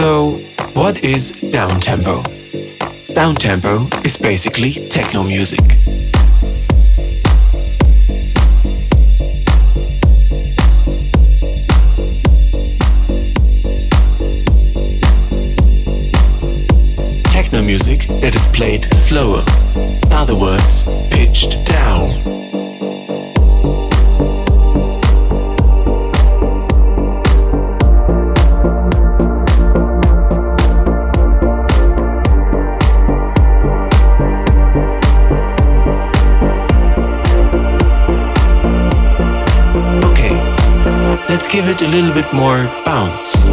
So, what is downtempo? Downtempo is basically techno music. Techno music that is played slower, in other words, pitched down. Give it a little bit more bounce.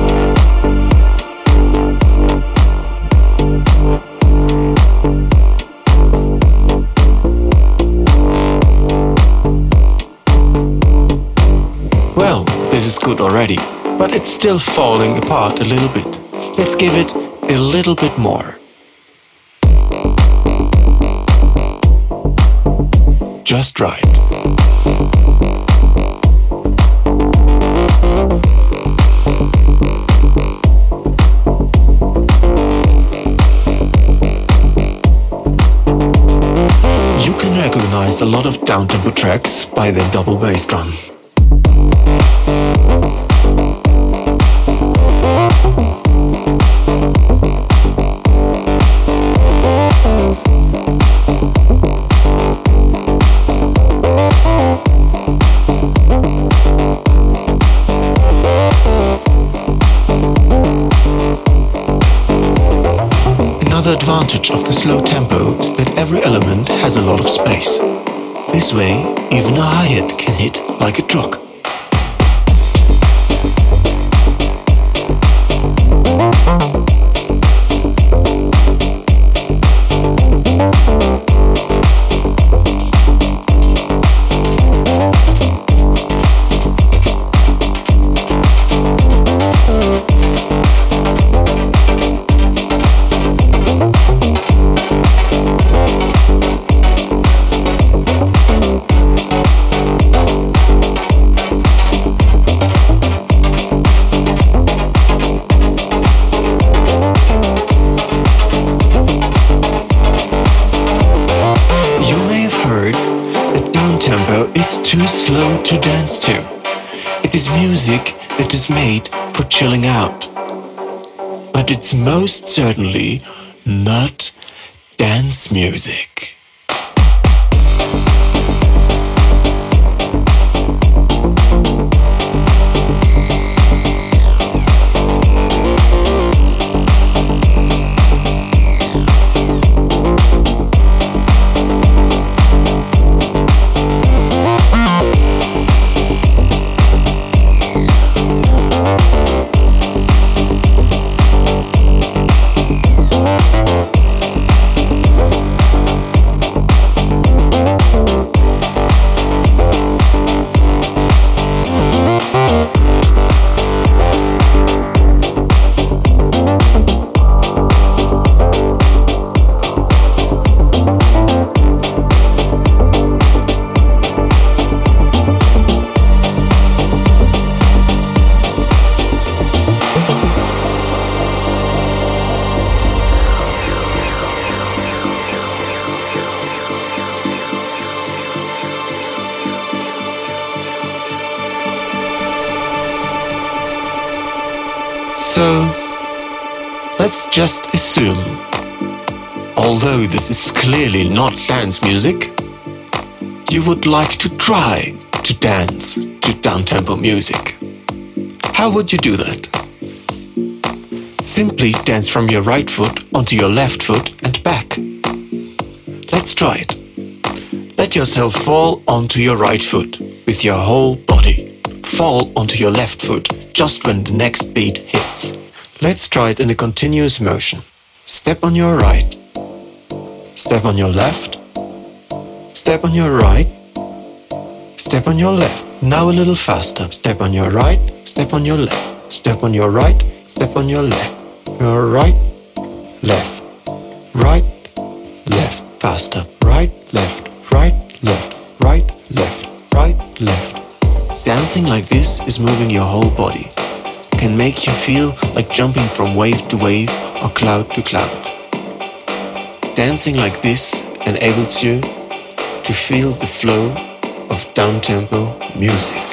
Well, this is good already, but it's still falling apart a little bit. Let's give it a little bit more. Just right. A lot of downtempo tracks by the double bass drum. Another advantage of the slow tempo is that every element has a lot of space. This way, even a hi-hat can hit like a truck. To dance to. It is music that is made for chilling out. But it's most certainly not dance music. Assume, although this is clearly not dance music, you would like to try to dance to downtempo music. How would you do that? Simply dance from your right foot onto your left foot and back. Let's try it. Let yourself fall onto your right foot with your whole body. Fall onto your left foot just when the next beat. Let's try it in a continuous motion. Step on your right, step on your left, step on your right, step on your left. Now a little faster. Step on your right, step on your left, step on your right, step on your left. Your right, you feel like jumping from wave to wave or cloud to cloud. Dancing like this enables you to feel the flow of downtempo music.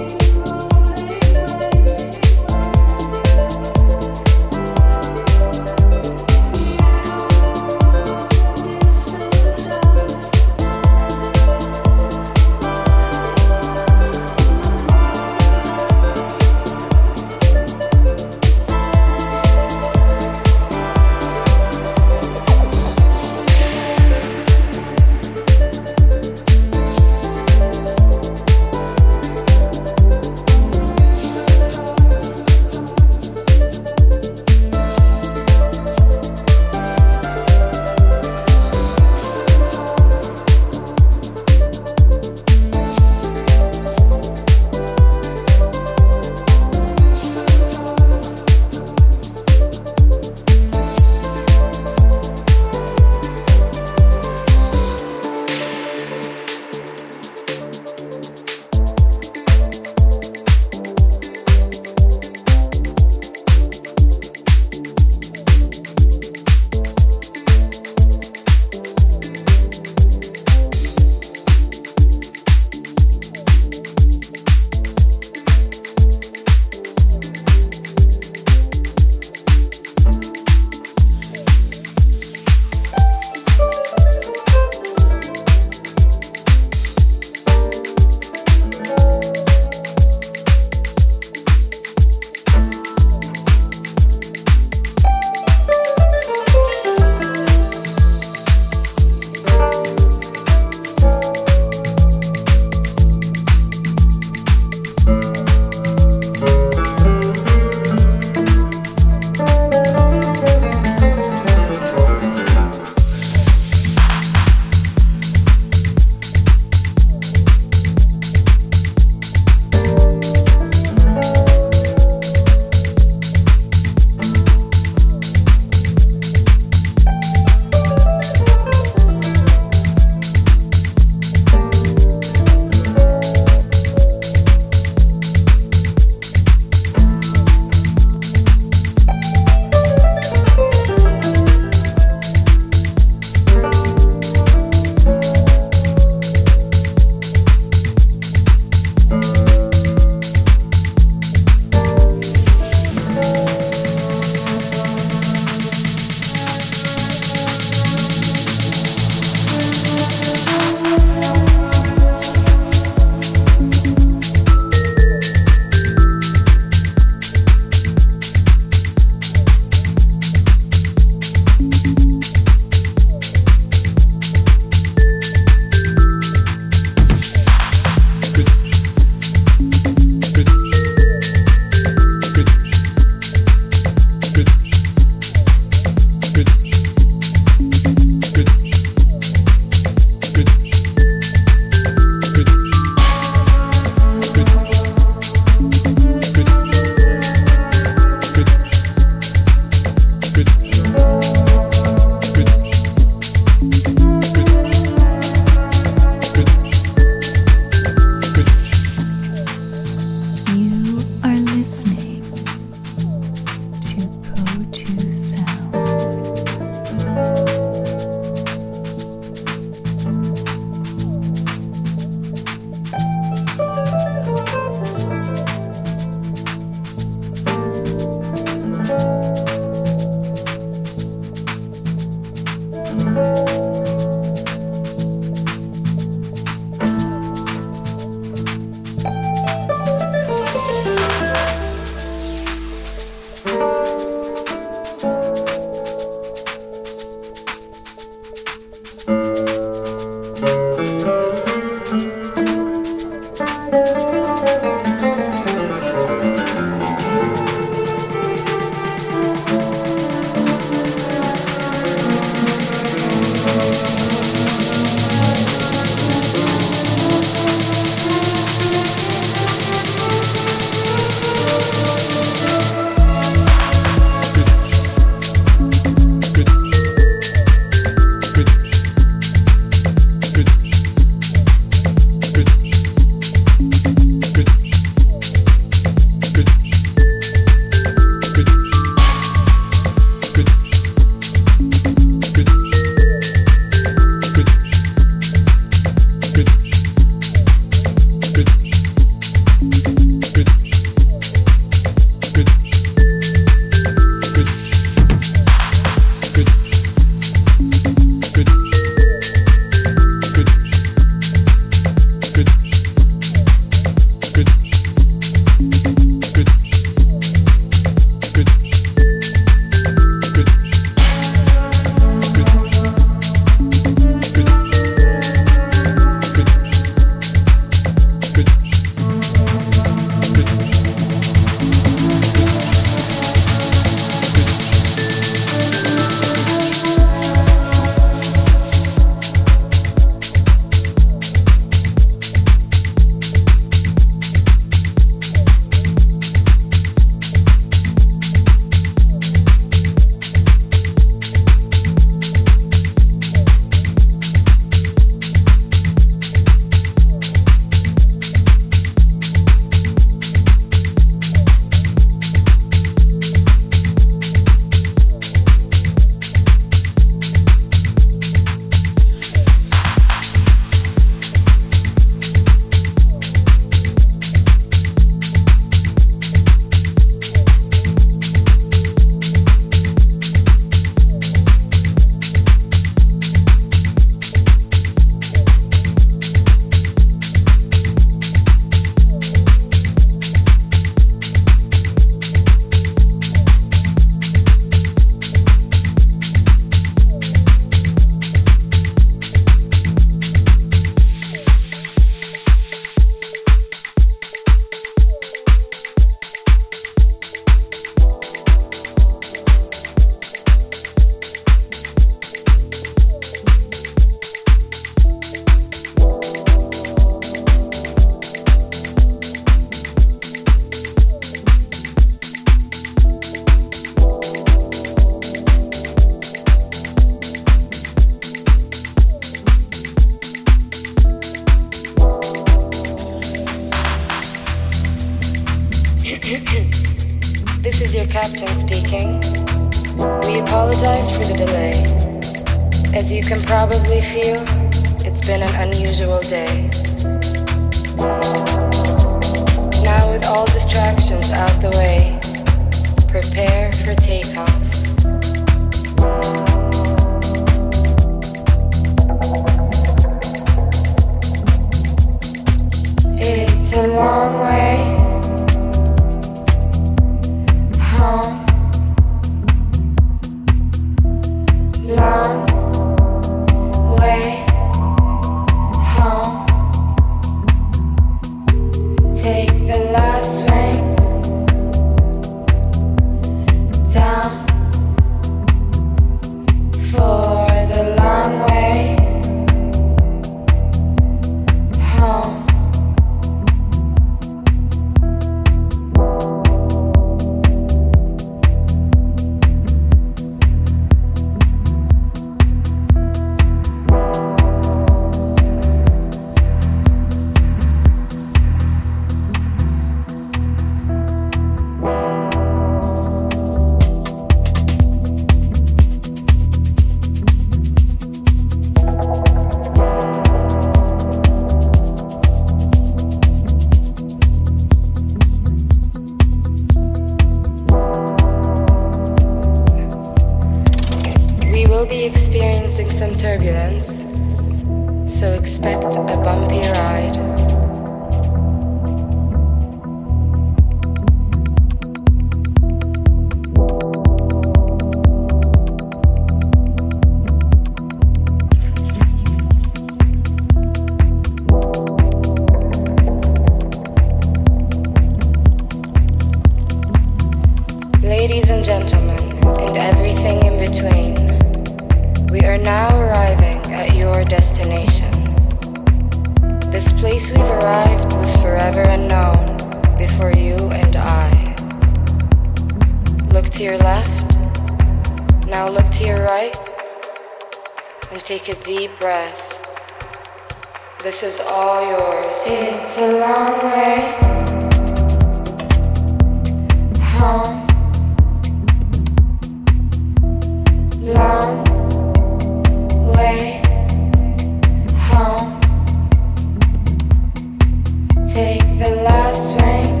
Take the last swing.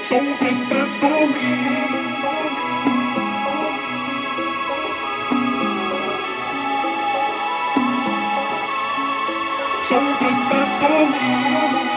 so fist that's for me. So fist that's for me.